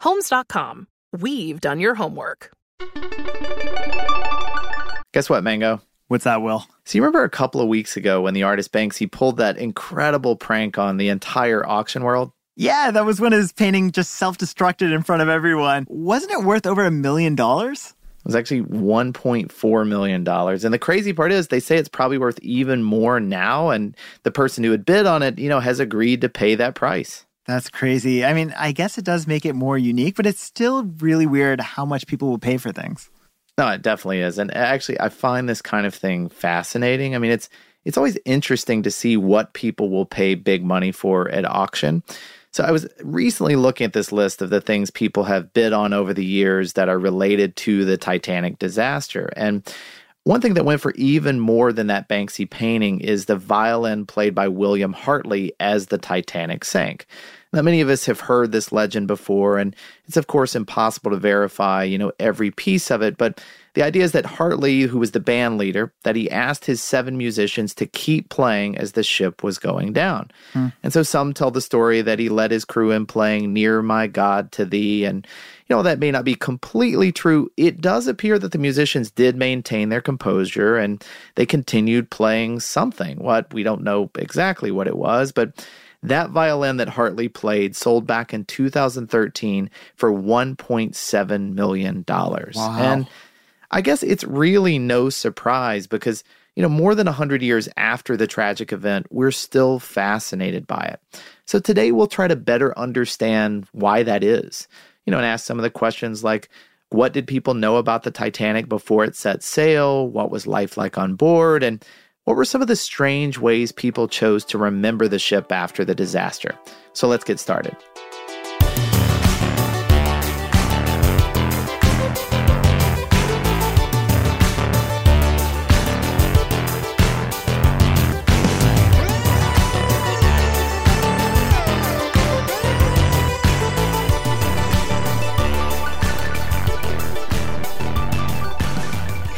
Homes.com. We've done your homework. Guess what, Mango? What's that, Will? So you remember a couple of weeks ago when the artist Banksy pulled that incredible prank on the entire auction world? Yeah, that was when his painting just self-destructed in front of everyone. Wasn't it worth over a million dollars? It was actually $1.4 million. And the crazy part is they say it's probably worth even more now. And the person who had bid on it, you know, has agreed to pay that price. That's crazy. I mean, I guess it does make it more unique, but it's still really weird how much people will pay for things. No, it definitely is. And uh, actually, I find this kind of thing fascinating. I mean, it's it's always interesting to see what people will pay big money for at auction. So I was recently looking at this list of the things people have bid on over the years that are related to the Titanic disaster. And one thing that went for even more than that Banksy painting is the violin played by William Hartley as the Titanic sank. Now, many of us have heard this legend before, and it's of course impossible to verify, you know, every piece of it, but the idea is that Hartley, who was the band leader, that he asked his seven musicians to keep playing as the ship was going down. Hmm. And so some tell the story that he led his crew in playing Near My God to Thee. And, you know, that may not be completely true. It does appear that the musicians did maintain their composure and they continued playing something. What we don't know exactly what it was, but that violin that Hartley played sold back in 2013 for $1.7 million. Wow. And I guess it's really no surprise because, you know, more than 100 years after the tragic event, we're still fascinated by it. So today we'll try to better understand why that is, you know, and ask some of the questions like, what did people know about the Titanic before it set sail? What was life like on board? And what were some of the strange ways people chose to remember the ship after the disaster? So let's get started.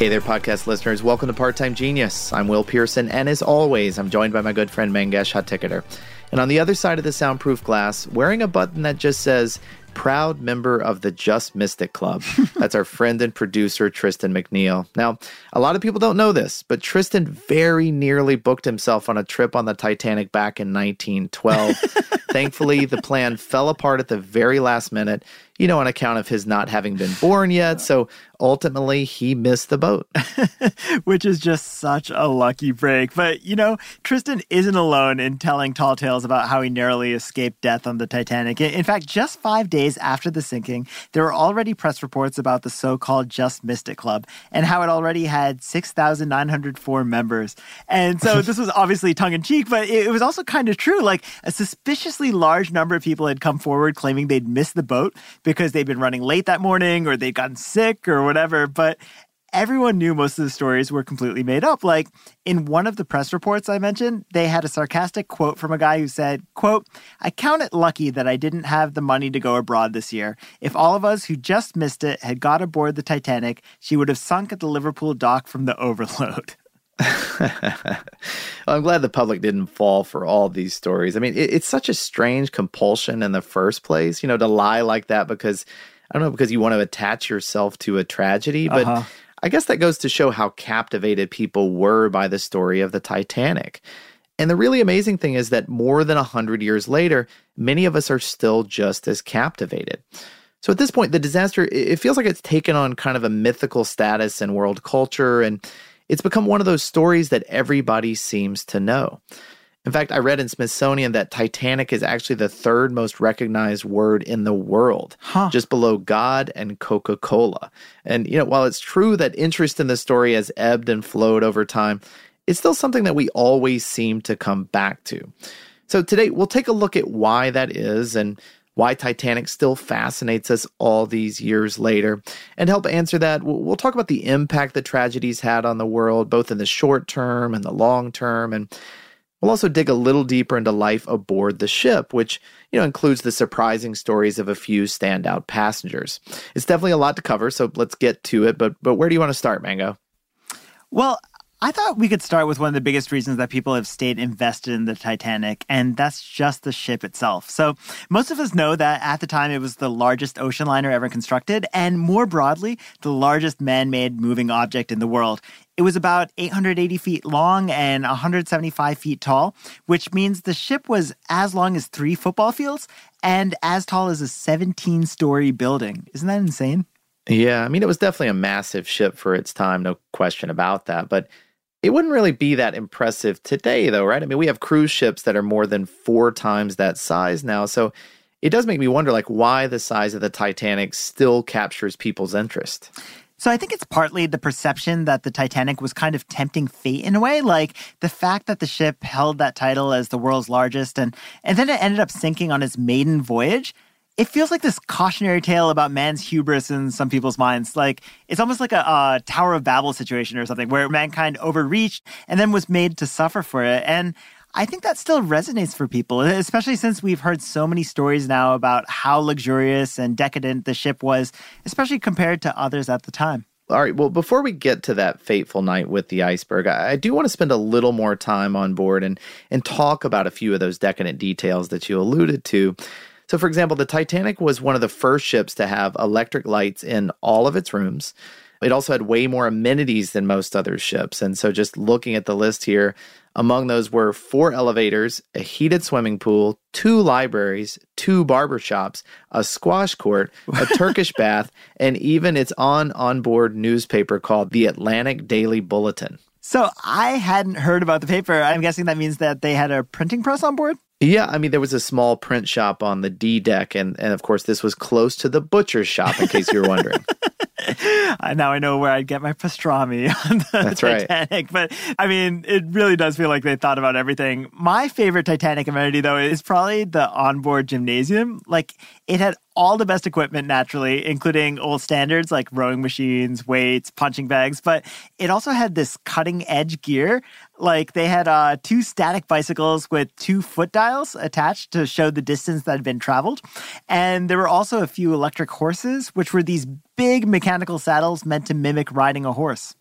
Hey there, podcast listeners. Welcome to Part Time Genius. I'm Will Pearson, and as always, I'm joined by my good friend Mangesh Hattikudur. And on the other side of the soundproof glass, wearing a button that just says, proud member of the Just Missed It Club. That's our friend and producer, Tristan McNeil. Now, a lot of people don't know this, but Tristan very nearly booked himself on a trip on the Titanic back in 1912. Thankfully, the plan fell apart at the very last minute, you know, on account of his not having been born yet. So ultimately he missed the boat. Which is just such a lucky break. But, you know, Tristan isn't alone in telling tall tales about how he narrowly escaped death on the Titanic. In fact, just five days after the sinking, there were already press reports about the so called Just Missed It Club and how it already had 6,904 members. And so this was obviously tongue in cheek, but it was also kind of true. Like a suspiciously large number of people had come forward claiming they'd missed the boat because they'd been running late that morning or they'd gotten sick or whatever. But everyone knew most of the stories were completely made up. Like in one of the press reports I mentioned, they had a sarcastic quote from a guy who said, quote, I count it lucky that I didn't have the money to go abroad this year. If all of us who just missed it had got aboard the Titanic, she would have sunk at the Liverpool dock from the overload. well, I'm glad the public didn't fall for all these stories. I mean, it, it's such a strange compulsion in the first place, you know, to lie like that because I don't know, because you want to attach yourself to a tragedy. But uh-huh. I guess that goes to show how captivated people were by the story of the Titanic. And the really amazing thing is that more than 100 years later, many of us are still just as captivated. So at this point, the disaster, it feels like it's taken on kind of a mythical status in world culture, and it's become one of those stories that everybody seems to know. In fact, I read in Smithsonian that Titanic is actually the third most recognized word in the world, huh. just below God and Coca Cola. And, you know, while it's true that interest in the story has ebbed and flowed over time, it's still something that we always seem to come back to. So today, we'll take a look at why that is and why Titanic still fascinates us all these years later. And to help answer that, we'll talk about the impact the tragedies had on the world, both in the short term and the long term, and We'll also dig a little deeper into life aboard the ship, which, you know, includes the surprising stories of a few standout passengers. It's definitely a lot to cover, so let's get to it. But but where do you want to start, Mango? Well, I thought we could start with one of the biggest reasons that people have stayed invested in the Titanic, and that's just the ship itself. So, most of us know that at the time it was the largest ocean liner ever constructed, and more broadly, the largest man made moving object in the world. It was about 880 feet long and 175 feet tall, which means the ship was as long as three football fields and as tall as a 17 story building. Isn't that insane? Yeah, I mean, it was definitely a massive ship for its time, no question about that. But it wouldn't really be that impressive today, though, right? I mean, we have cruise ships that are more than four times that size now. So it does make me wonder, like, why the size of the Titanic still captures people's interest. So I think it's partly the perception that the Titanic was kind of tempting fate in a way, like the fact that the ship held that title as the world's largest and and then it ended up sinking on its maiden voyage it feels like this cautionary tale about man's hubris in some people's minds. Like it's almost like a, a, Tower of Babel situation or something where mankind overreached and then was made to suffer for it. And I think that still resonates for people, especially since we've heard so many stories now about how luxurious and decadent the ship was, especially compared to others at the time. All right. Well, before we get to that fateful night with the iceberg, I, I do want to spend a little more time on board and and talk about a few of those decadent details that you alluded to. So, for example, the Titanic was one of the first ships to have electric lights in all of its rooms. It also had way more amenities than most other ships. And so, just looking at the list here, among those were four elevators, a heated swimming pool, two libraries, two barber shops, a squash court, a Turkish bath, and even its on onboard newspaper called the Atlantic Daily Bulletin. So I hadn't heard about the paper. I'm guessing that means that they had a printing press on board? Yeah, I mean, there was a small print shop on the D deck, and, and of course, this was close to the butcher's shop, in case you were wondering. now I know where I'd get my pastrami on the That's Titanic. Right. But I mean, it really does feel like they thought about everything. My favorite Titanic amenity, though, is probably the onboard gymnasium. Like, it had all the best equipment naturally, including old standards like rowing machines, weights, punching bags, but it also had this cutting edge gear. Like they had uh, two static bicycles with two foot dials attached to show the distance that had been traveled. And there were also a few electric horses, which were these big mechanical saddles meant to mimic riding a horse.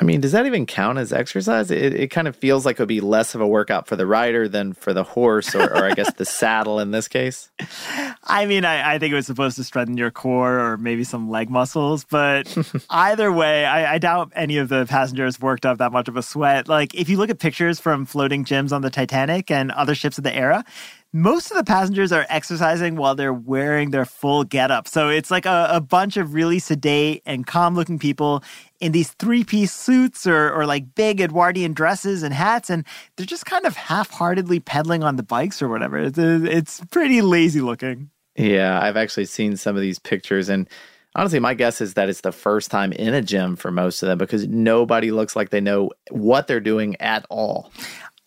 I mean, does that even count as exercise? It, it kind of feels like it would be less of a workout for the rider than for the horse, or, or I guess the saddle in this case. I mean, I, I, think it was supposed to strengthen your core or maybe some leg muscles, but either way, I, I doubt any of the passengers worked up that much of a sweat. Like, if you look at pictures from floating gyms on the Titanic and other ships of the era, most of the passengers are exercising while they're wearing their full getup. So it's like a, a bunch of really sedate and calm looking people in these three piece suits or, or like big Edwardian dresses and hats. And they're just kind of half heartedly pedaling on the bikes or whatever. It's, it's pretty lazy looking. Yeah, I've actually seen some of these pictures. And honestly, my guess is that it's the first time in a gym for most of them because nobody looks like they know what they're doing at all.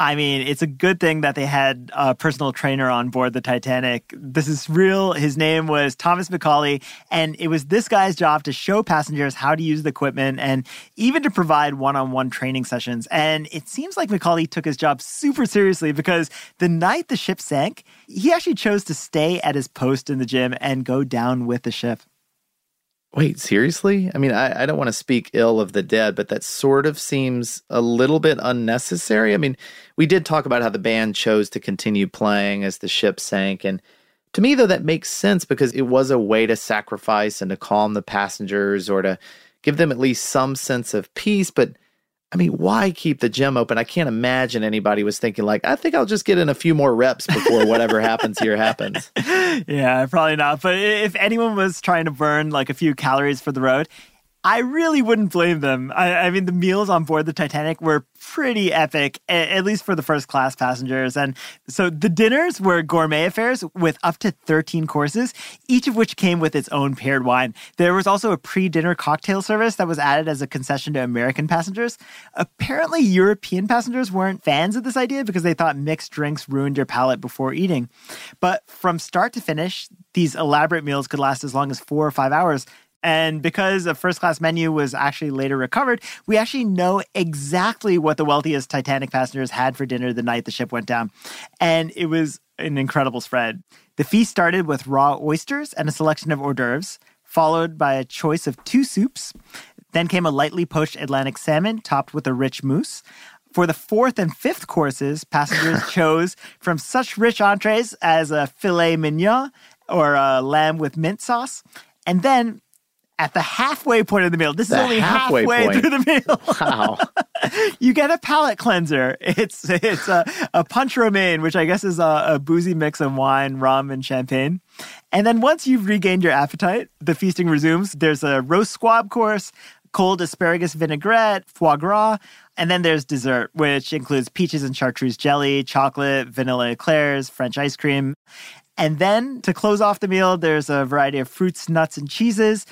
I mean, it's a good thing that they had a personal trainer on board the Titanic. This is real. His name was Thomas McCawley, and it was this guy's job to show passengers how to use the equipment and even to provide one on one training sessions. And it seems like McCawley took his job super seriously because the night the ship sank, he actually chose to stay at his post in the gym and go down with the ship. Wait, seriously? I mean, I, I don't want to speak ill of the dead, but that sort of seems a little bit unnecessary. I mean, we did talk about how the band chose to continue playing as the ship sank. And to me, though, that makes sense because it was a way to sacrifice and to calm the passengers or to give them at least some sense of peace. But I mean, why keep the gym open? I can't imagine anybody was thinking like, I think I'll just get in a few more reps before whatever happens here happens. Yeah, probably not. But if anyone was trying to burn like a few calories for the road, I really wouldn't blame them. I, I, mean, the meals on board the Titanic were pretty epic, at least for the first class passengers. And so the dinners were gourmet affairs with up to 13 courses, each of which came with its own paired wine. There was also a pre dinner cocktail service that was added as a concession to American passengers. Apparently, European passengers weren't fans of this idea because they thought mixed drinks ruined your palate before eating. But from start to finish, these elaborate meals could last as long as four or five hours. And because a first class menu was actually later recovered, we actually know exactly what the wealthiest Titanic passengers had for dinner the night the ship went down. And it was an incredible spread. The feast started with raw oysters and a selection of hors d'oeuvres, followed by a choice of two soups. Then came a lightly poached Atlantic salmon topped with a rich mousse. For the fourth and fifth courses, passengers chose from such rich entrees as a filet mignon or a lamb with mint sauce. And then at the halfway point of the meal. This the is only halfway, halfway through the meal. Wow. you get a palate cleanser. It's it's a, a punch romaine, which I guess is a, a boozy mix of wine, rum, and champagne. And then once you've regained your appetite, the feasting resumes. There's a roast squab course, cold asparagus vinaigrette, foie gras, and then there's dessert, which includes peaches and chartreuse jelly, chocolate, vanilla eclairs, French ice cream. And then to close off the meal, there's a variety of fruits, nuts, and cheeses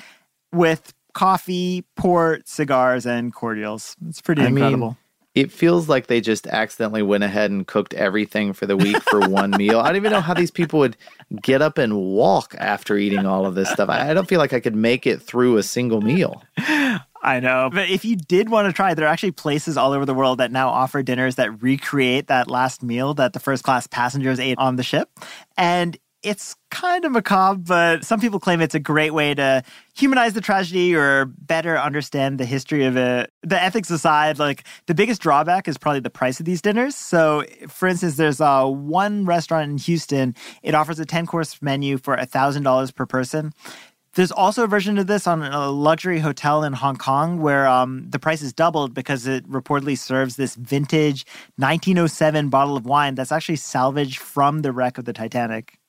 with coffee, port, cigars, and cordials. It's pretty I incredible. Mean, it feels like they just accidentally went ahead and cooked everything for the week for one meal. I don't even know how these people would get up and walk after eating all of this stuff. I don't feel like I could make it through a single meal. I know. But if you did want to try, there are actually places all over the world that now offer dinners that recreate that last meal that the first class passengers ate on the ship. And it's kind of macabre, but some people claim it's a great way to humanize the tragedy or better understand the history of it. The ethics aside, like the biggest drawback is probably the price of these dinners. So, for instance, there's uh, one restaurant in Houston, it offers a 10 course menu for $1,000 per person. There's also a version of this on a luxury hotel in Hong Kong where um, the price is doubled because it reportedly serves this vintage 1907 bottle of wine that's actually salvaged from the wreck of the Titanic.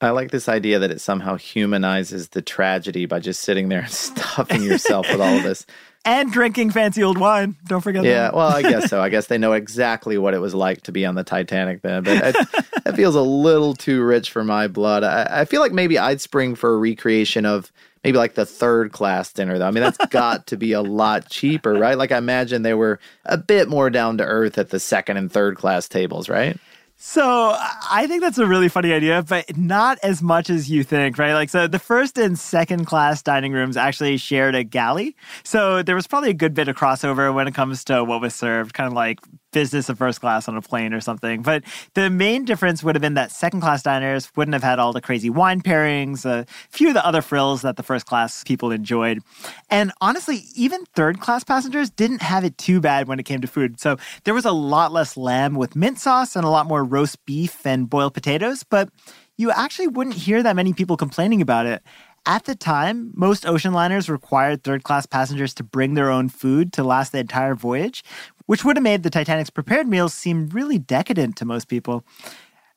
I like this idea that it somehow humanizes the tragedy by just sitting there and stuffing yourself with all of this. And drinking fancy old wine. Don't forget yeah, that. well, I guess so. I guess they know exactly what it was like to be on the Titanic then. But it, that feels a little too rich for my blood. I, I feel like maybe I'd spring for a recreation of maybe like the third class dinner, though. I mean, that's got to be a lot cheaper, right? Like, I imagine they were a bit more down to earth at the second and third class tables, right? So I think that's a really funny idea, but not as much as you think, right? Like, so the first and second class dining rooms actually shared a galley. So there was probably a good bit of crossover when it comes to what was served, kind of like business of first class on a plane or something. But the main difference would have been that second class diners wouldn't have had all the crazy wine pairings, a few of the other frills that the first class people enjoyed. And honestly, even third class passengers didn't have it too bad when it came to food. So there was a lot less lamb with mint sauce and a lot more roast beef and boiled potatoes, but you actually wouldn't hear that many people complaining about it. At the time, most ocean liners required third class passengers to bring their own food to last the entire voyage, which would have made the Titanic's prepared meals seem really decadent to most people.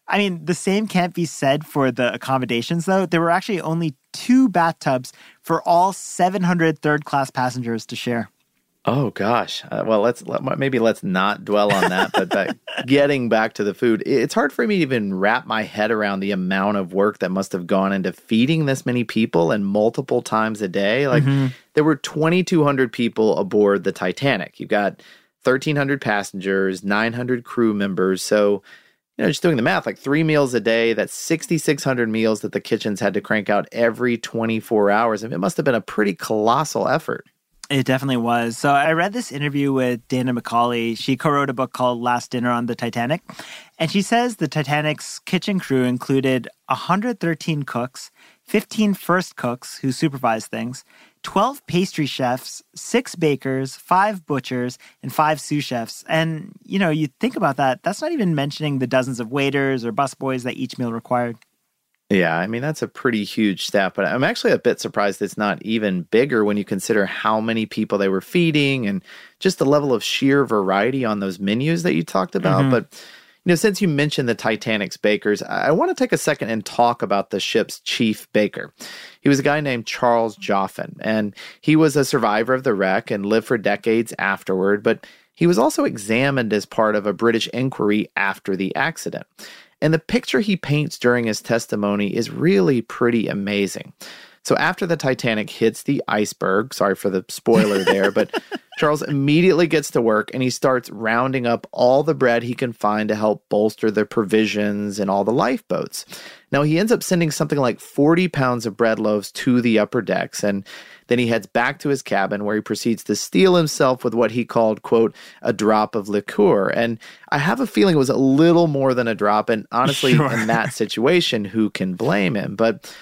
I mean, the same can't be said for the accommodations, though. There were actually only two bathtubs for all 700 third class passengers to share. Oh gosh. Uh, well, let's let, maybe let's not dwell on that. but, but getting back to the food, it's hard for me to even wrap my head around the amount of work that must have gone into feeding this many people and multiple times a day. Like mm-hmm. there were 2,200 people aboard the Titanic. You've got 1,300 passengers, 900 crew members. So, you know, just doing the math, like three meals a day, that's 6,600 meals that the kitchens had to crank out every 24 hours. And it must have been a pretty colossal effort. It definitely was. So I read this interview with Dana McCauley. She co wrote a book called Last Dinner on the Titanic. And she says the Titanic's kitchen crew included 113 cooks, 15 first cooks who supervised things, 12 pastry chefs, six bakers, five butchers, and five sous chefs. And, you know, you think about that, that's not even mentioning the dozens of waiters or busboys that each meal required. Yeah, I mean, that's a pretty huge staff, but I'm actually a bit surprised it's not even bigger when you consider how many people they were feeding and just the level of sheer variety on those menus that you talked about. Mm-hmm. But, you know, since you mentioned the Titanic's bakers, I want to take a second and talk about the ship's chief baker. He was a guy named Charles Joughin, and he was a survivor of the wreck and lived for decades afterward, but he was also examined as part of a British inquiry after the accident. And the picture he paints during his testimony is really pretty amazing. So after the Titanic hits the iceberg, sorry for the spoiler there, but Charles immediately gets to work and he starts rounding up all the bread he can find to help bolster the provisions in all the lifeboats. Now he ends up sending something like 40 pounds of bread loaves to the upper decks and then he heads back to his cabin where he proceeds to steel himself with what he called, quote, a drop of liqueur. And I have a feeling it was a little more than a drop. And honestly, sure. in that situation, who can blame him? But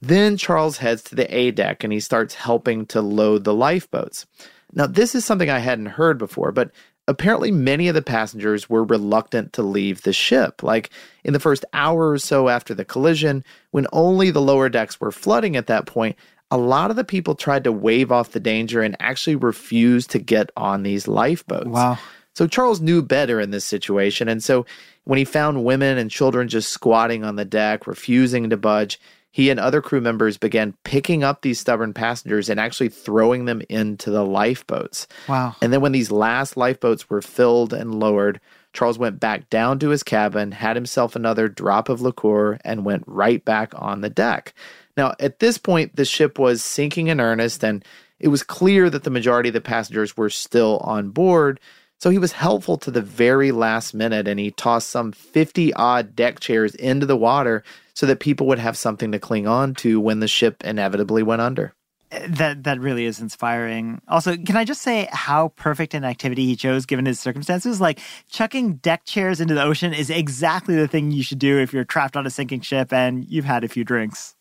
then Charles heads to the A deck and he starts helping to load the lifeboats. Now, this is something I hadn't heard before, but apparently many of the passengers were reluctant to leave the ship. Like in the first hour or so after the collision, when only the lower decks were flooding at that point, a lot of the people tried to wave off the danger and actually refused to get on these lifeboats. Wow. So Charles knew better in this situation. And so when he found women and children just squatting on the deck, refusing to budge, he and other crew members began picking up these stubborn passengers and actually throwing them into the lifeboats. Wow. And then when these last lifeboats were filled and lowered, Charles went back down to his cabin, had himself another drop of liqueur, and went right back on the deck. Now, at this point, the ship was sinking in earnest, and it was clear that the majority of the passengers were still on board. So he was helpful to the very last minute, and he tossed some 50 odd deck chairs into the water so that people would have something to cling on to when the ship inevitably went under. Uh, that that really is inspiring. Also, can I just say how perfect an activity he chose given his circumstances? Like chucking deck chairs into the ocean is exactly the thing you should do if you're trapped on a sinking ship and you've had a few drinks.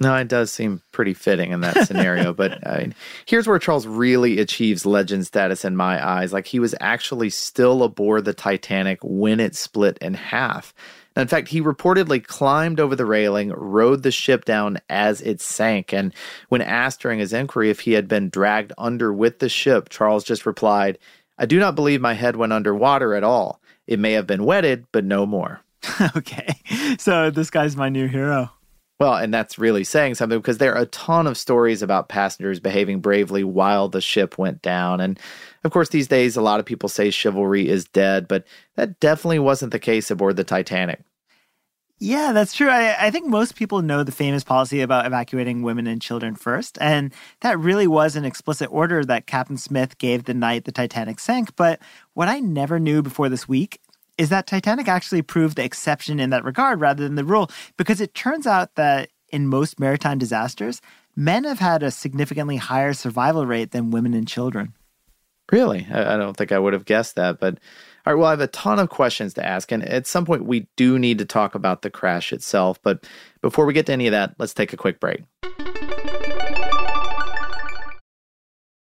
No, it does seem pretty fitting in that scenario. but I mean, uh, here's where Charles really achieves legend status in my eyes. Like he was actually still aboard the Titanic when it split in half. in fact, he reportedly climbed over the railing, rode the ship down as it sank. And when asked during his inquiry if he had been dragged under with the ship, Charles just replied, I do not believe my head went underwater at all. It may have been wetted, but no more. okay. So this guy's my new hero. Well, and that's really saying something because there are a ton of stories about passengers behaving bravely while the ship went down. And of course, these days, a lot of people say chivalry is dead, but that definitely wasn't the case aboard the Titanic. Yeah, that's true. I, I, think most people know the famous policy about evacuating women and children first. And that really was an explicit order that Captain Smith gave the night the Titanic sank. But what I never knew before this week is that Titanic actually proved the exception in that regard rather than the rule, because it turns out that in most maritime disasters, men have had a significantly higher survival rate than women and children. Really? I don't think I would have guessed that. But all right, well, I have a ton of questions to ask. And at some point, we do need to talk about the crash itself. But before we get to any of that, let's take a quick break.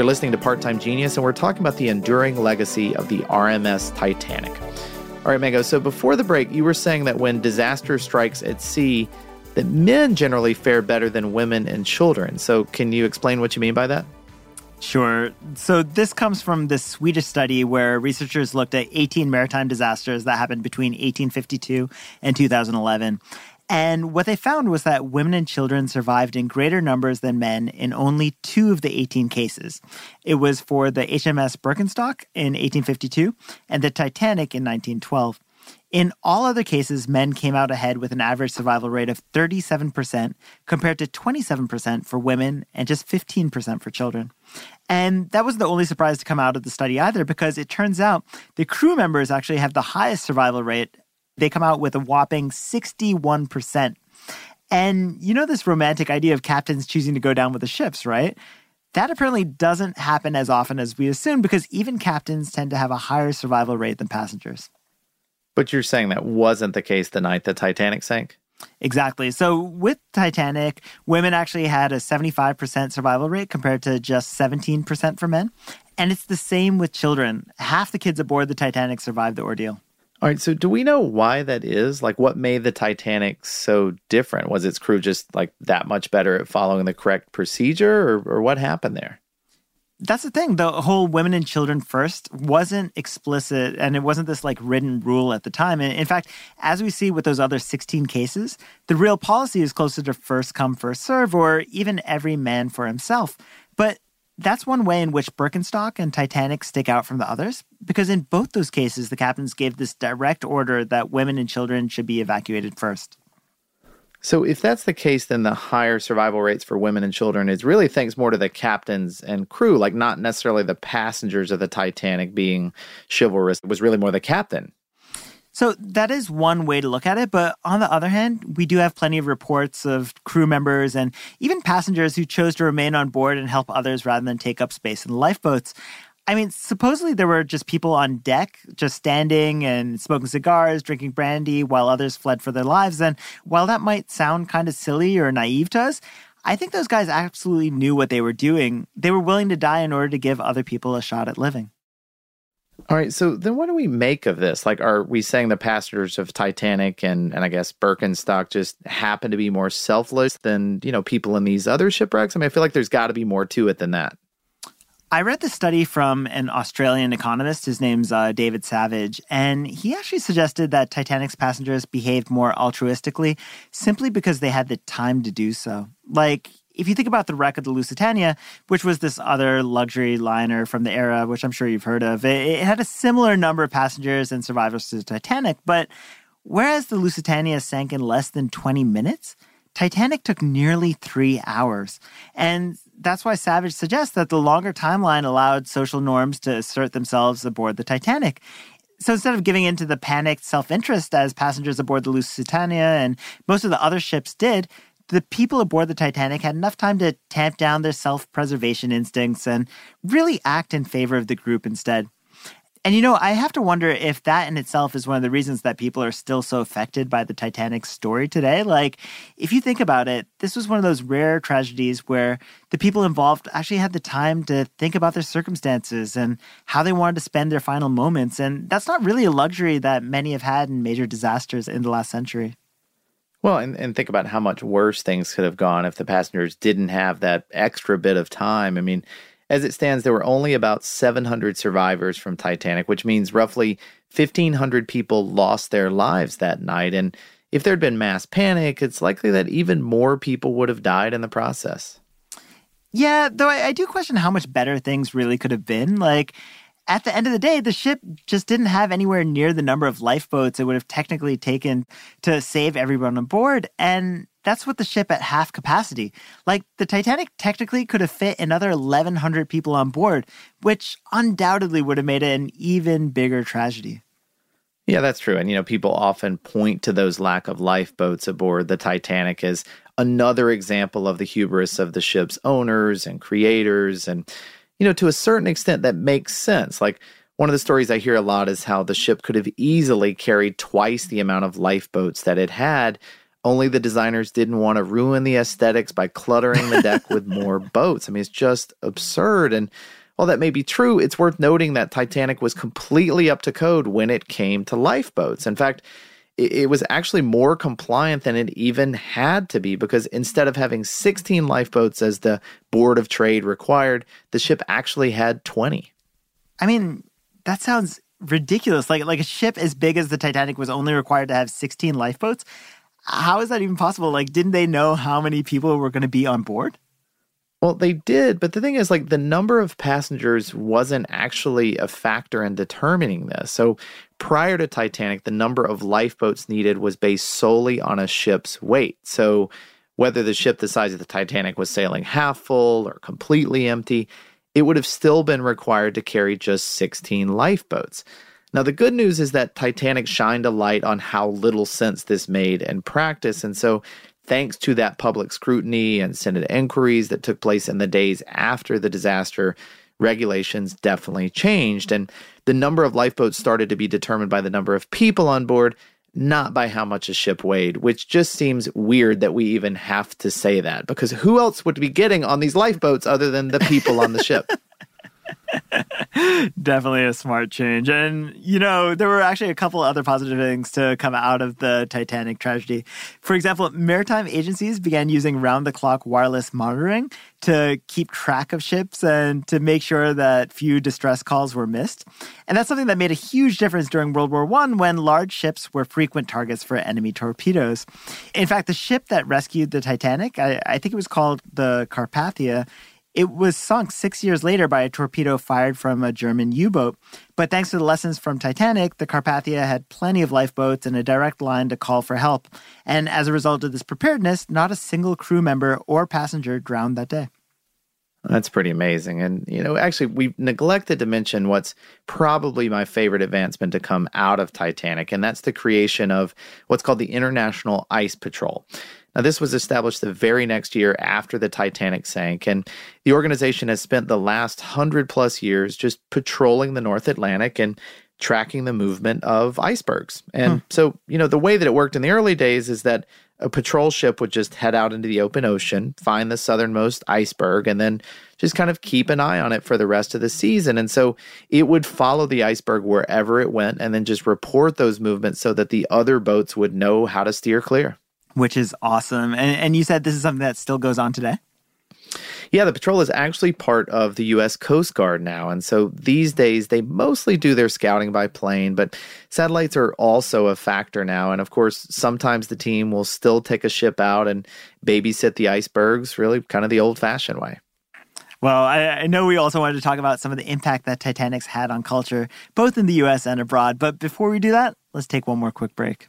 You're listening to Part Time Genius, and we're talking about the enduring legacy of the RMS Titanic. All right, Mango. So before the break, you were saying that when disaster strikes at sea, that men generally fare better than women and children. So can you explain what you mean by that? Sure. So this comes from this Swedish study where researchers looked at 18 maritime disasters that happened between 1852 and 2011. And what they found was that women and children survived in greater numbers than men in only two of the 18 cases. It was for the HMS Birkenstock in 1852 and the Titanic in 1912. In all other cases, men came out ahead with an average survival rate of 37% compared to 27% for women and just 15% for children. And that wasn't the only surprise to come out of the study either, because it turns out the crew members actually have the highest survival rate they come out with a whopping 61%. And you know this romantic idea of captains choosing to go down with the ships, right? That apparently doesn't happen as often as we assume because even captains tend to have a higher survival rate than passengers. But you're saying that wasn't the case the night the Titanic sank? Exactly. So with Titanic, women actually had a 75% survival rate compared to just 17% for men. And it's the same with children. Half the kids aboard the Titanic survived the ordeal. All right, so do we know why that is? Like, what made the Titanic so different? Was its crew just like that much better at following the correct procedure, or, or what happened there? That's the thing. The whole women and children first wasn't explicit, and it wasn't this like written rule at the time. And in fact, as we see with those other 16 cases, the real policy is closer to first come, first serve, or even every man for himself. But that's one way in which Birkenstock and Titanic stick out from the others, because in both those cases, the captains gave this direct order that women and children should be evacuated first. So, if that's the case, then the higher survival rates for women and children is really thanks more to the captains and crew, like not necessarily the passengers of the Titanic being chivalrous. It was really more the captain. So that is one way to look at it. But on the other hand, we do have plenty of reports of crew members and even passengers who chose to remain on board and help others rather than take up space in the lifeboats. I mean, supposedly there were just people on deck, just standing and smoking cigars, drinking brandy, while others fled for their lives. And while that might sound kind of silly or naive to us, I think those guys absolutely knew what they were doing. They were willing to die in order to give other people a shot at living. All right, so then what do we make of this? Like, are we saying the passengers of Titanic and, and I guess Birkenstock just happen to be more selfless than, you know, people in these other shipwrecks? I mean, I feel like there's got to be more to it than that. I read the study from an Australian economist. His name's uh, David Savage, and he actually suggested that Titanic's passengers behaved more altruistically simply because they had the time to do so. Like, if you think about the wreck of the Lusitania, which was this other luxury liner from the era, which I'm sure you've heard of, it, it had a similar number of passengers and survivors to the Titanic. But whereas the Lusitania sank in less than 20 minutes, Titanic took nearly three hours. And that's why Savage suggests that the longer timeline allowed social norms to assert themselves aboard the Titanic. So instead of giving in to the panicked self interest as passengers aboard the Lusitania and most of the other ships did, the people aboard the Titanic had enough time to tamp down their self preservation instincts and really act in favor of the group instead. And you know, I have to wonder if that in itself is one of the reasons that people are still so affected by the Titanic story today. Like, if you think about it, this was one of those rare tragedies where the people involved actually had the time to think about their circumstances and how they wanted to spend their final moments. And that's not really a luxury that many have had in major disasters in the last century. Well, and, and think about how much worse things could have gone if the passengers didn't have that extra bit of time. I mean, As it stands, there were only about 700 survivors from Titanic, which means roughly 1,500 people lost their lives that night. And if there'd been mass panic, it's likely that even more people would have died in the process. Yeah, though I, I do question how much better things really could have been. Like, at the end of the day, the ship just didn't have anywhere near the number of lifeboats it would have technically taken to save everyone on board. And that's what the ship at half capacity. Like the Titanic technically could have fit another 1,100 people on board, which undoubtedly would have made it an even bigger tragedy. Yeah, that's true. And, you know, people often point to those lack of lifeboats aboard the Titanic as another example of the hubris of the ship's owners and creators. And, you know, to a certain extent, that makes sense. Like, one of the stories I hear a lot is how the ship could have easily carried twice the amount of lifeboats that it had only the designers didn't want to ruin the aesthetics by cluttering the deck with more boats. I mean, it's just absurd. And while that may be true, it's worth noting that Titanic was completely up to code when it came to lifeboats. In fact, it was actually more compliant than it even had to be because instead of having 16 lifeboats as the Board of Trade required, the ship actually had 20. I mean, that sounds ridiculous. Like like a ship as big as the Titanic was only required to have 16 lifeboats how is that even possible? Like, didn't they know how many people were going to be on board? Well, they did, but the thing is, like, the number of passengers wasn't actually a factor in determining this. So, prior to Titanic, the number of lifeboats needed was based solely on a ship's weight. So, whether the ship the size of the Titanic was sailing half full or completely empty, it would have still been required to carry just 16 lifeboats. Now, the good news is that Titanic shined a light on how little sense this made in practice. And so, thanks to that public scrutiny and Senate inquiries that took place in the days after the disaster, regulations definitely changed. And the number of lifeboats started to be determined by the number of people on board, not by how much a ship weighed, which just seems weird that we even have to say that because who else would be getting on these lifeboats other than the people on the ship? Definitely a smart change. And, you know, there were actually a couple other positive things to come out of the Titanic tragedy. For example, maritime agencies began using round the clock wireless monitoring to keep track of ships and to make sure that few distress calls were missed. And that's something that made a huge difference during World War I when large ships were frequent targets for enemy torpedoes. In fact, the ship that rescued the Titanic, I, I think it was called the Carpathia, it was sunk six years later by a torpedo fired from a German U boat. But thanks to the lessons from Titanic, the Carpathia had plenty of lifeboats and a direct line to call for help. And as a result of this preparedness, not a single crew member or passenger drowned that day. That's pretty amazing. And, you know, actually, we've neglected to mention what's probably my favorite advancement to come out of Titanic, and that's the creation of what's called the International Ice Patrol. Now, this was established the very next year after the Titanic sank, and the organization has spent the last hundred plus years just patrolling the North Atlantic and tracking the movement of icebergs. And hmm. so, you know, the way that it worked in the early days is that a patrol ship would just head out into the open ocean, find the southernmost iceberg, and then just kind of keep an eye on it for the rest of the season. And so it would follow the iceberg wherever it went and then just report those movements so that the other boats would know how to steer clear which is awesome. And, and you said this is something that still goes on today? Yeah, the patrol is actually part of the U.S. Coast Guard now. And so these days, they mostly do their scouting by plane, but satellites are also a factor now. And of course, sometimes the team will still take a ship out and babysit the icebergs, really kind of the old fashioned way. Well, I, I, know we also wanted to talk about some of the impact that Titanic's had on culture, both in the U.S. and abroad. But before we do that, let's take one more quick break.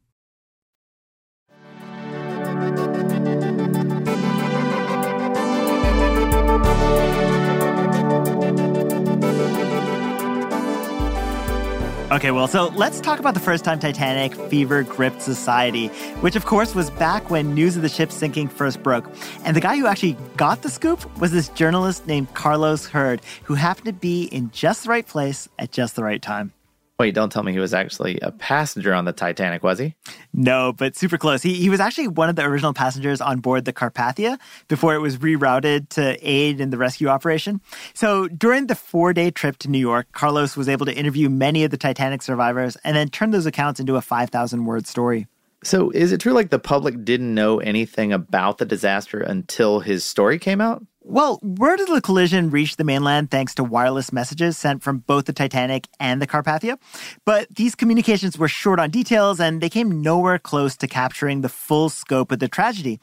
Okay, well, so let's talk about the first time Titanic fever gripped society, which of course was back when news of the ship sinking first broke. And the guy who actually got the scoop was this journalist named Carlos Hurd, who happened to be in just the right place at just the right time. Wait, don't tell me he was actually a passenger on the Titanic, was he? No, but super close. He, he was actually one of the original passengers on board the Carpathia before it was rerouted to aid in the rescue operation. So during the four day trip to New York, Carlos was able to interview many of the Titanic survivors and then turn those accounts into a 5,000 word story. So is it true like the public didn't know anything about the disaster until his story came out? Well, word of the collision reached the mainland thanks to wireless messages sent from both the Titanic and the Carpathia. But these communications were short on details and they came nowhere close to capturing the full scope of the tragedy.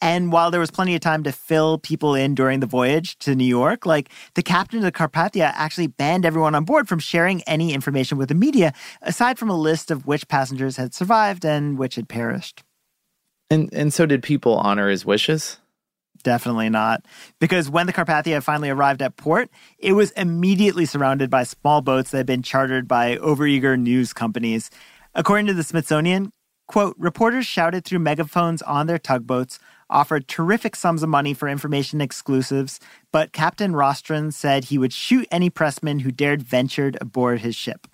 And while there was plenty of time to fill people in during the voyage to New York, like the captain of the Carpathia actually banned everyone on board from sharing any information with the media, aside from a list of which passengers had survived and which had perished. And and so did people honor his wishes? Definitely not. Because when the Carpathia finally arrived at port, it was immediately surrounded by small boats that had been chartered by overeager news companies. According to the Smithsonian, quote, reporters shouted through megaphones on their tugboats, offered terrific sums of money for information exclusives, but Captain Rostron said he would shoot any pressman who dared ventured aboard his ship.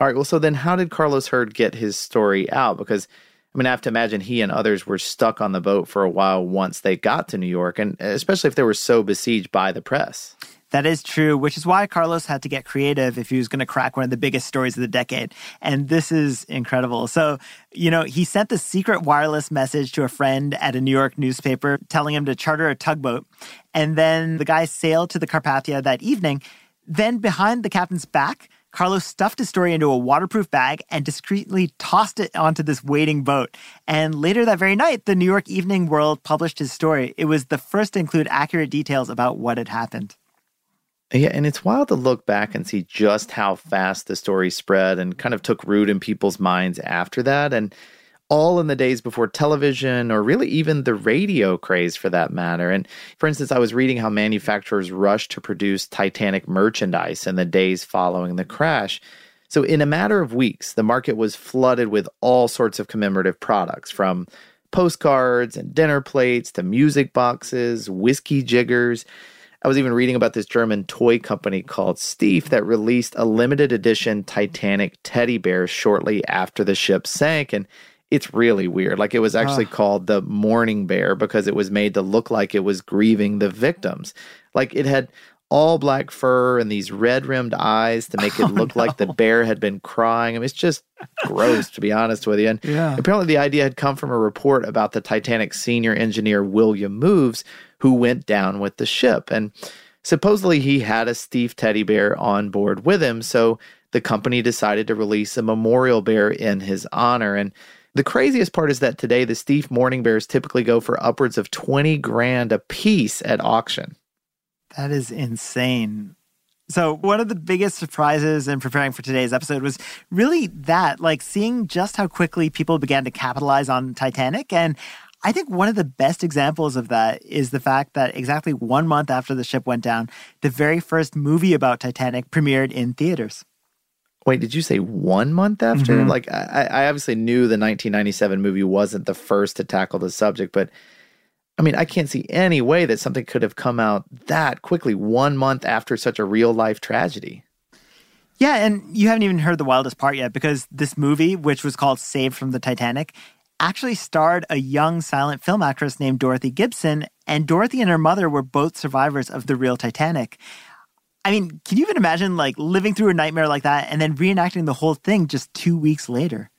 All right, well, so then how did Carlos Hurd get his story out? Because I mean, I have to imagine he and others were stuck on the boat for a while once they got to New York, and especially if they were so besieged by the press. That is true, which is why Carlos had to get creative if he was going to crack one of the biggest stories of the decade. And this is incredible. So, you know, he sent the secret wireless message to a friend at a New York newspaper telling him to charter a tugboat. And then the guy sailed to the Carpathia that evening. Then, behind the captain's back, Carlos stuffed his story into a waterproof bag and discreetly tossed it onto this waiting boat. And later that very night, the New York Evening World published his story. It was the first to include accurate details about what had happened. Yeah, and it's wild to look back and see just how fast the story spread and kind of took root in people's minds after that. And all in the days before television or really even the radio craze for that matter. And for instance, I was reading how manufacturers rushed to produce Titanic merchandise in the days following the crash. So, in a matter of weeks, the market was flooded with all sorts of commemorative products from postcards and dinner plates to music boxes, whiskey jiggers. I was even reading about this German toy company called Steiff that released a limited edition Titanic teddy bear shortly after the ship sank. And it's really weird. Like it was actually uh. called the mourning bear because it was made to look like it was grieving the victims. Like it had all black fur and these red rimmed eyes to make it oh, look no. like the bear had been crying. I mean, it's just gross, to be honest with you. And yeah. apparently, the idea had come from a report about the Titanic senior engineer, William Moyes, who went down with the ship. And supposedly, he had a Steiff teddy bear on board with him. So the company decided to release a memorial bear in his honor. And the craziest part is that today the Steiff Mourning Bears typically go for upwards of 20 grand a piece at auction. That is insane. So, one of the biggest surprises in preparing for today's episode was really that, like seeing just how quickly people began to capitalize on Titanic. And I think one of the best examples of that is the fact that exactly one month after the ship went down, the very first movie about Titanic premiered in theaters. Wait, did you say one month after? Mm-hmm. Like, I, I obviously knew the 1997 movie wasn't the first to tackle the subject, but I mean, I can't see any way that something could have come out that quickly, one month after such a real life tragedy. Yeah, and you haven't even heard the wildest part yet because this movie, which was called Saved from the Titanic, actually starred a young silent film actress named Dorothy Gibson, and Dorothy and her mother were both survivors of the real Titanic. I mean, can you even imagine like living through a nightmare like that and then reenacting the whole thing just two weeks later?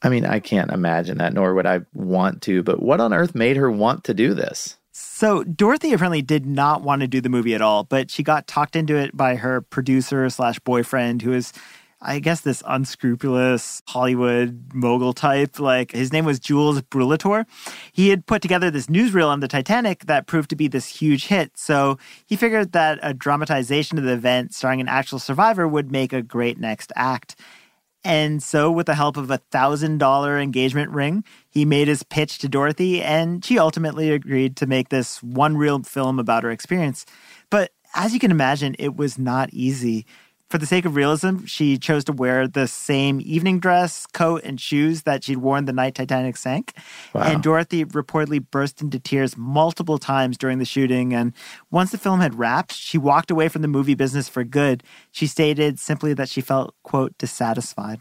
I mean, I can't imagine that, nor would I want to, but what on earth made her want to do this? So Dorothy apparently did not want to do the movie at all, but she got talked into it by her producer slash boyfriend, who is, I guess, this unscrupulous Hollywood mogul type. Like his name was Jules Brulatour. He had put together this newsreel on the Titanic that proved to be this huge hit. So he figured that a dramatization of the event starring an actual survivor would make a great next act. And so, with the help of a $1,000 engagement ring, he made his pitch to Dorothy, and she ultimately agreed to make this one real film about her experience. But as you can imagine, it was not easy for the sake of realism, she chose to wear the same evening dress, coat, and shoes that she'd worn the night Titanic sank. Wow. And Dorothy reportedly burst into tears multiple times during the shooting. And once the film had wrapped, she walked away from the movie business for good. She stated simply that she felt, quote, dissatisfied.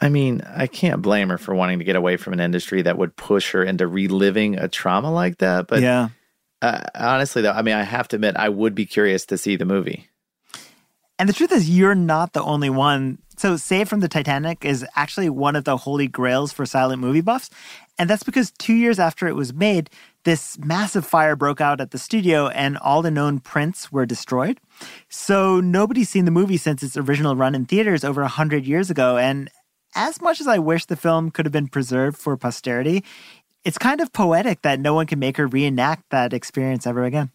I mean, I can't blame her for wanting to get away from an industry that would push her into reliving a trauma like that. But yeah. Uh, honestly, though, I mean, I have to admit, I would be curious to see the movie. And the truth is, you're not the only one. So, Save from the Titanic is actually one of the holy grails for silent movie buffs. And that's because two years after it was made, this massive fire broke out at the studio and all the known prints were destroyed. So, nobody's seen the movie since its original run in theaters over 100 years ago. And as much as I wish the film could have been preserved for posterity, it's kind of poetic that no one can make her reenact that experience ever again.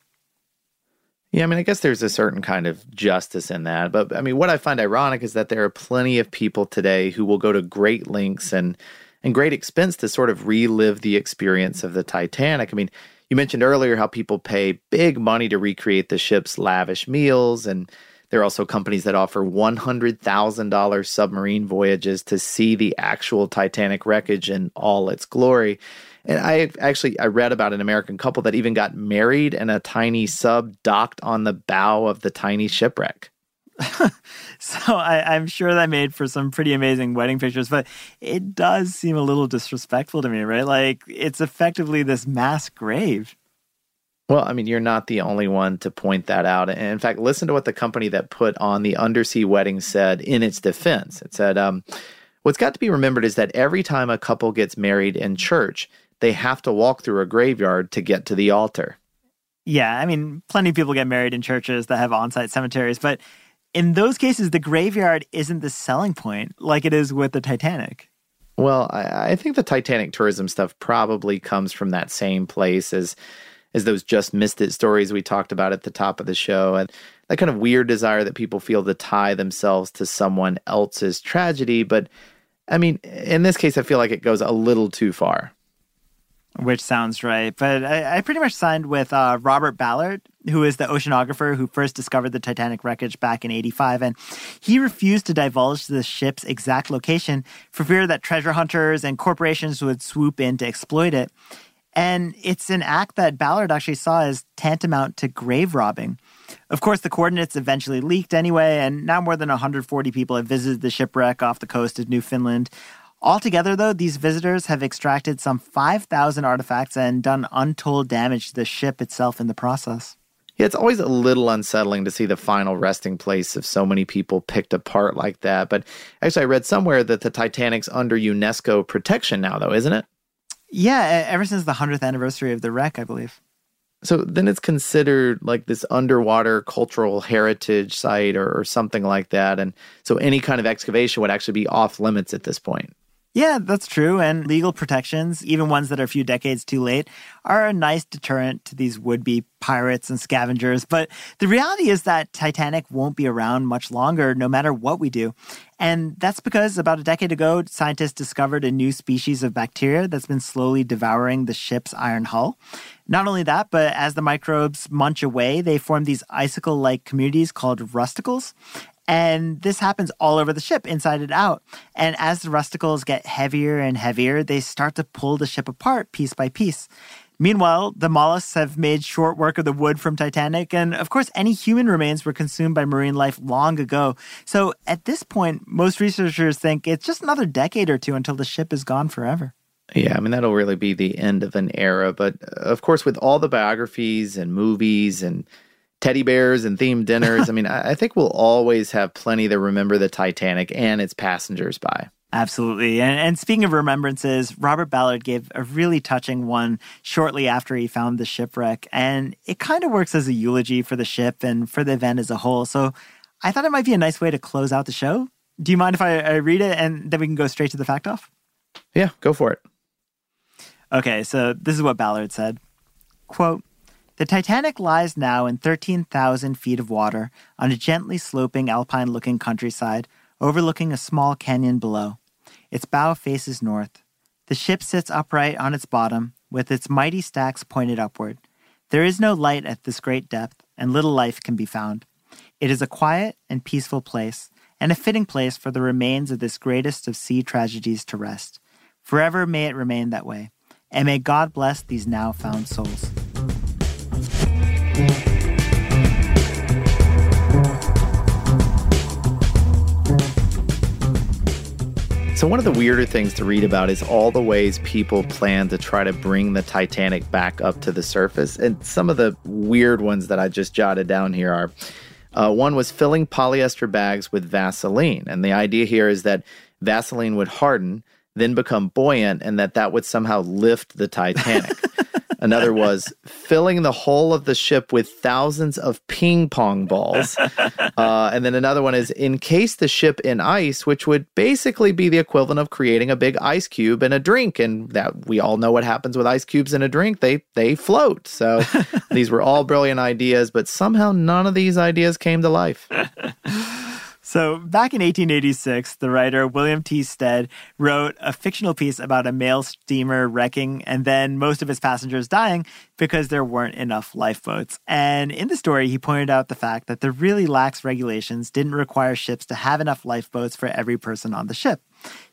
Yeah, I mean, I guess there's a certain kind of justice in that. But I mean, what I find ironic is that there are plenty of people today who will go to great lengths and and great expense to sort of relive the experience of the Titanic. I mean, you mentioned earlier how people pay big money to recreate the ship's lavish meals and there are also companies that offer $100,000 submarine voyages to see the actual Titanic wreckage in all its glory. And I actually I read about an American couple that even got married and a tiny sub docked on the bow of the tiny shipwreck. so I, am sure that made for some pretty amazing wedding pictures, but it does seem a little disrespectful to me, right? Like it's effectively this mass grave. Well, I mean, you're not the only one to point that out. And in fact, listen to what the company that put on the undersea wedding said in its defense. It said, um, What's got to be remembered is that every time a couple gets married in church, they have to walk through a graveyard to get to the altar. Yeah, I mean, plenty of people get married in churches that have on site cemeteries, but in those cases, the graveyard isn't the selling point like it is with the Titanic. Well, I, I think the Titanic tourism stuff probably comes from that same place as as those just missed it stories we talked about at the top of the show and that kind of weird desire that people feel to tie themselves to someone else's tragedy but i mean in this case i feel like it goes a little too far which sounds right. But I, I pretty much signed with uh, Robert Ballard, who is the oceanographer who first discovered the Titanic wreckage back in 85. And he refused to divulge the ship's exact location for fear that treasure hunters and corporations would swoop in to exploit it. And it's an act that Ballard actually saw as tantamount to grave robbing. Of course, the coordinates eventually leaked anyway, and now more than 140 people have visited the shipwreck off the coast of Newfoundland. Altogether, though, these visitors have extracted some 5,000 artifacts and done untold damage to the ship itself in the process. Yeah, it's always a little unsettling to see the final resting place of so many people picked apart like that. But actually, I read somewhere that the Titanic's under UNESCO protection now, though, isn't it? Yeah, ever since the 100th anniversary of the wreck, I believe. So then it's considered like this underwater cultural heritage site or, or something like that. And so any kind of excavation would actually be off limits at this point. Yeah, that's true. And legal protections, even ones that are a few decades too late, are a nice deterrent to these would be pirates and scavengers. But the reality is that Titanic won't be around much longer, no matter what we do. And that's because about a decade ago, scientists discovered a new species of bacteria that's been slowly devouring the ship's iron hull. Not only that, but as the microbes munch away, they form these icicle like communities called rusticles. And this happens all over the ship, inside and out. And as the rusticles get heavier and heavier, they start to pull the ship apart piece by piece. Meanwhile, the mollusks have made short work of the wood from Titanic, and of course, any human remains were consumed by marine life long ago. So at this point, most researchers think it's just another decade or two until the ship is gone forever. Yeah, I mean, that'll really be the end of an era. But uh, of course, with all the biographies and movies and teddy bears and themed dinners, I mean, I think we'll always have plenty to remember the Titanic and its passengers by. Absolutely. And, and, speaking of remembrances, Robert Ballard gave a really touching one shortly after he found the shipwreck. And it kind of works as a eulogy for the ship and for the event as a whole. So I thought it might be a nice way to close out the show. Do you mind if I, I read it and then we can go straight to the fact off? Yeah, go for it. Okay, so this is what Ballard said. Quote, the Titanic lies now in 13,000 feet of water on a gently sloping alpine looking countryside overlooking a small canyon below. Its bow faces north. The ship sits upright on its bottom, with its mighty stacks pointed upward. There is no light at this great depth, and little life can be found. It is a quiet and peaceful place, and a fitting place for the remains of this greatest of sea tragedies to rest. Forever may it remain that way, and may God bless these now found souls. So, one of the weirder things to read about is all the ways people plan to try to bring the Titanic back up to the surface. And some of the weird ones that I just jotted down here are uh, one was filling polyester bags with Vaseline. And the idea here is that Vaseline would harden, then become buoyant, and that that would somehow lift the Titanic. Another was filling the whole of the ship with thousands of ping pong balls. Uh, and then another one is encase the ship in ice, which would basically be the equivalent of creating a big ice cube in a drink. And that we all know what happens with ice cubes in a drink. They they float. So these were all brilliant ideas, but somehow none of these ideas came to life. So, back in 1886, the writer William T. Stead wrote a fictional piece about a mail steamer wrecking and then most of its passengers dying because there weren't enough lifeboats. And in the story, he pointed out the fact that the really lax regulations didn't require ships to have enough lifeboats for every person on the ship.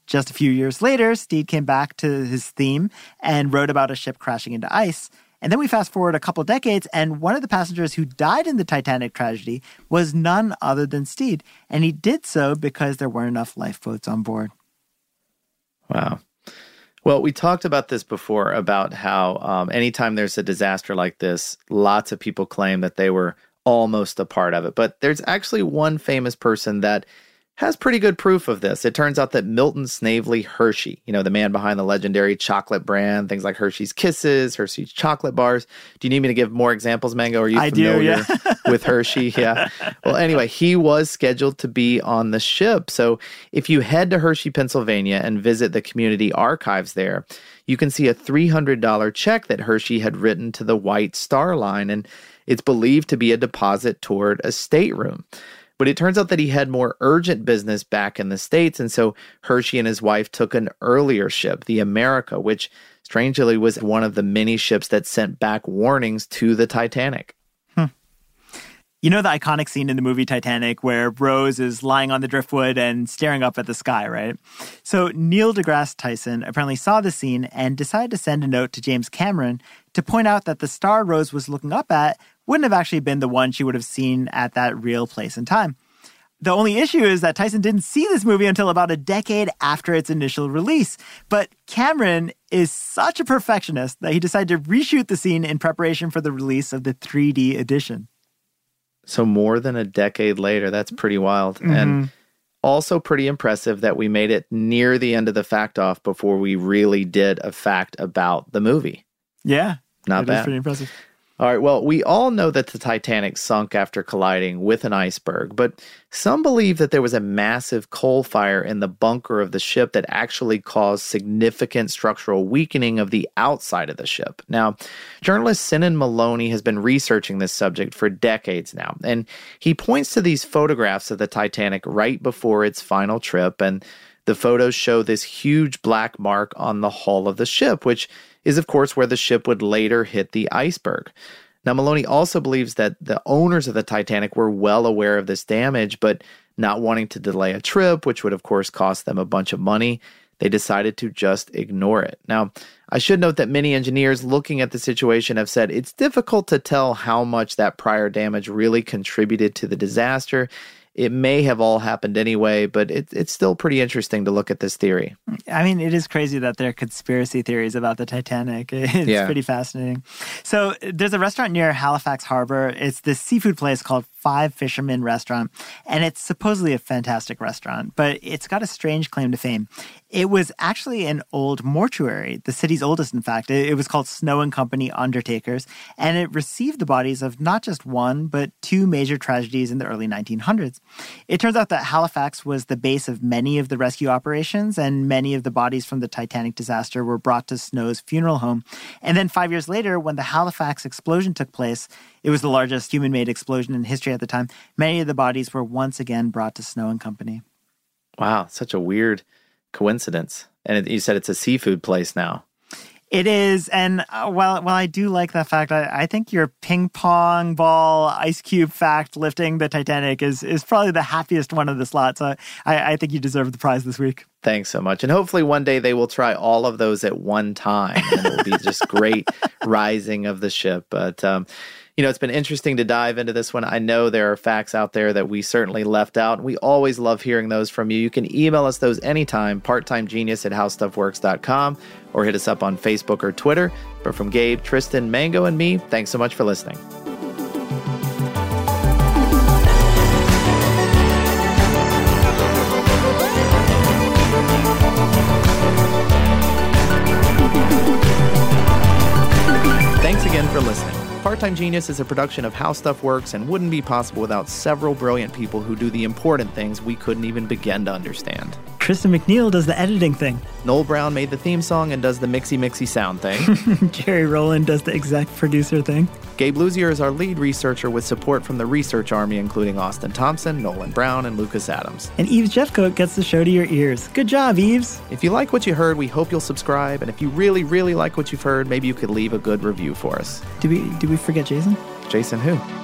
Just a few years later, Stead came back to his theme and wrote about a ship crashing into ice. And then we fast forward a couple decades, and one of the passengers who died in the Titanic tragedy was none other than Steed. And he did so because there weren't enough lifeboats on board. Wow. Well, we talked about this before about how um, anytime there's a disaster like this, lots of people claim that they were almost a part of it. But there's actually one famous person that has pretty good proof of this. It turns out that Milton Snavely Hershey, you know, the man behind the legendary chocolate brand, things like Hershey's Kisses, Hershey's chocolate bars. Do you need me to give more examples, Mango? Are you I familiar do, yeah. with Hershey? Yeah. Well, anyway, he was scheduled to be on the ship. So if you head to Hershey, Pennsylvania and visit the community archives there, you can see a $300 check that Hershey had written to the White Star Line. And it's believed to be a deposit toward a stateroom. But it turns out that he had more urgent business back in the States. And so Hershey and his wife took an earlier ship, the America, which strangely was one of the many ships that sent back warnings to the Titanic. Hmm. You know the iconic scene in the movie Titanic where Rose is lying on the driftwood and staring up at the sky, right? So Neil deGrasse Tyson apparently saw the scene and decided to send a note to James Cameron to point out that the star Rose was looking up at wouldn't have actually been the one she would have seen at that real place and time. The only issue is that Tyson didn't see this movie until about a decade after its initial release. But Cameron is such a perfectionist that he decided to reshoot the scene in preparation for the release of the 3D edition. So, more than a decade later, that's pretty wild. Mm-hmm. And also pretty impressive that we made it near the end of the fact off before we really did a fact about the movie. Yeah. Not bad. pretty impressive. All right, well, we all know that the Titanic sunk after colliding with an iceberg, but some believe that there was a massive coal fire in the bunker of the ship that actually caused significant structural weakening of the outside of the ship. Now, journalist Senan Molony has been researching this subject for decades now, and he points to these photographs of the Titanic right before its final trip, and the photos show this huge black mark on the hull of the ship, which is, of course, where the ship would later hit the iceberg. Now, Molony also believes that the owners of the Titanic were well aware of this damage, but not wanting to delay a trip, which would, of course, cost them a bunch of money, they decided to just ignore it. Now, I should note that many engineers looking at the situation have said it's difficult to tell how much that prior damage really contributed to the disaster. It may have all happened anyway, but it, it's still pretty interesting to look at this theory. I mean, it is crazy that there are conspiracy theories about the Titanic. It's Yeah. pretty fascinating. So, there's a restaurant near Halifax Harbor. It's this seafood place called Five Fishermen Restaurant, and it's supposedly a fantastic restaurant, but it's got a strange claim to fame. It was actually an old mortuary, the city's oldest, in fact. It, was called Snow and Company Undertakers, and it received the bodies of not just one, but two major tragedies in the early 1900s. It turns out that Halifax was the base of many of the rescue operations, and many of the bodies from the Titanic disaster were brought to Snow's funeral home. And then five years later, when the Halifax explosion took place, it was the largest human made explosion in history at the time. Many of the bodies were once again brought to Snow and Company. Wow, such a weird coincidence. And it, you said it's a seafood place now. It is, and uh, while while I do like that fact, I, I think your ping pong ball ice cube fact lifting the Titanic is is probably the happiest one of the slot. So I, I think you deserve the prize this week. Thanks so much. And hopefully one day they will try all of those at one time and it will be just great rising of the ship. But, um, you know, it's been interesting to dive into this one. I know there are facts out there that we certainly left out. We always love hearing those from you. You can email us those anytime, parttimegenius at howstuffworks.com, or hit us up on Facebook or Twitter. But from Gabe, Tristan, Mango, and me, thanks so much for listening. Listening. Part Time Genius is a production of How Stuff Works and wouldn't be possible without several brilliant people who do the important things we couldn't even begin to understand. Kristen McNeil does the editing thing. Noel Brown made the theme song and does the mixy mixy sound thing. Jerry Rowland does the exec producer thing. Gabe Luzier is our lead researcher with support from the research army, including Austin Thompson, Nolan Brown, and Lucas Adams. And Eves Jeffcoat gets the show to your ears. Good job, Eves. If you like what you heard, we hope you'll subscribe. And if you really, really like what you've heard, maybe you could leave a good review for us. Did we did we forget Jason? Jason, who?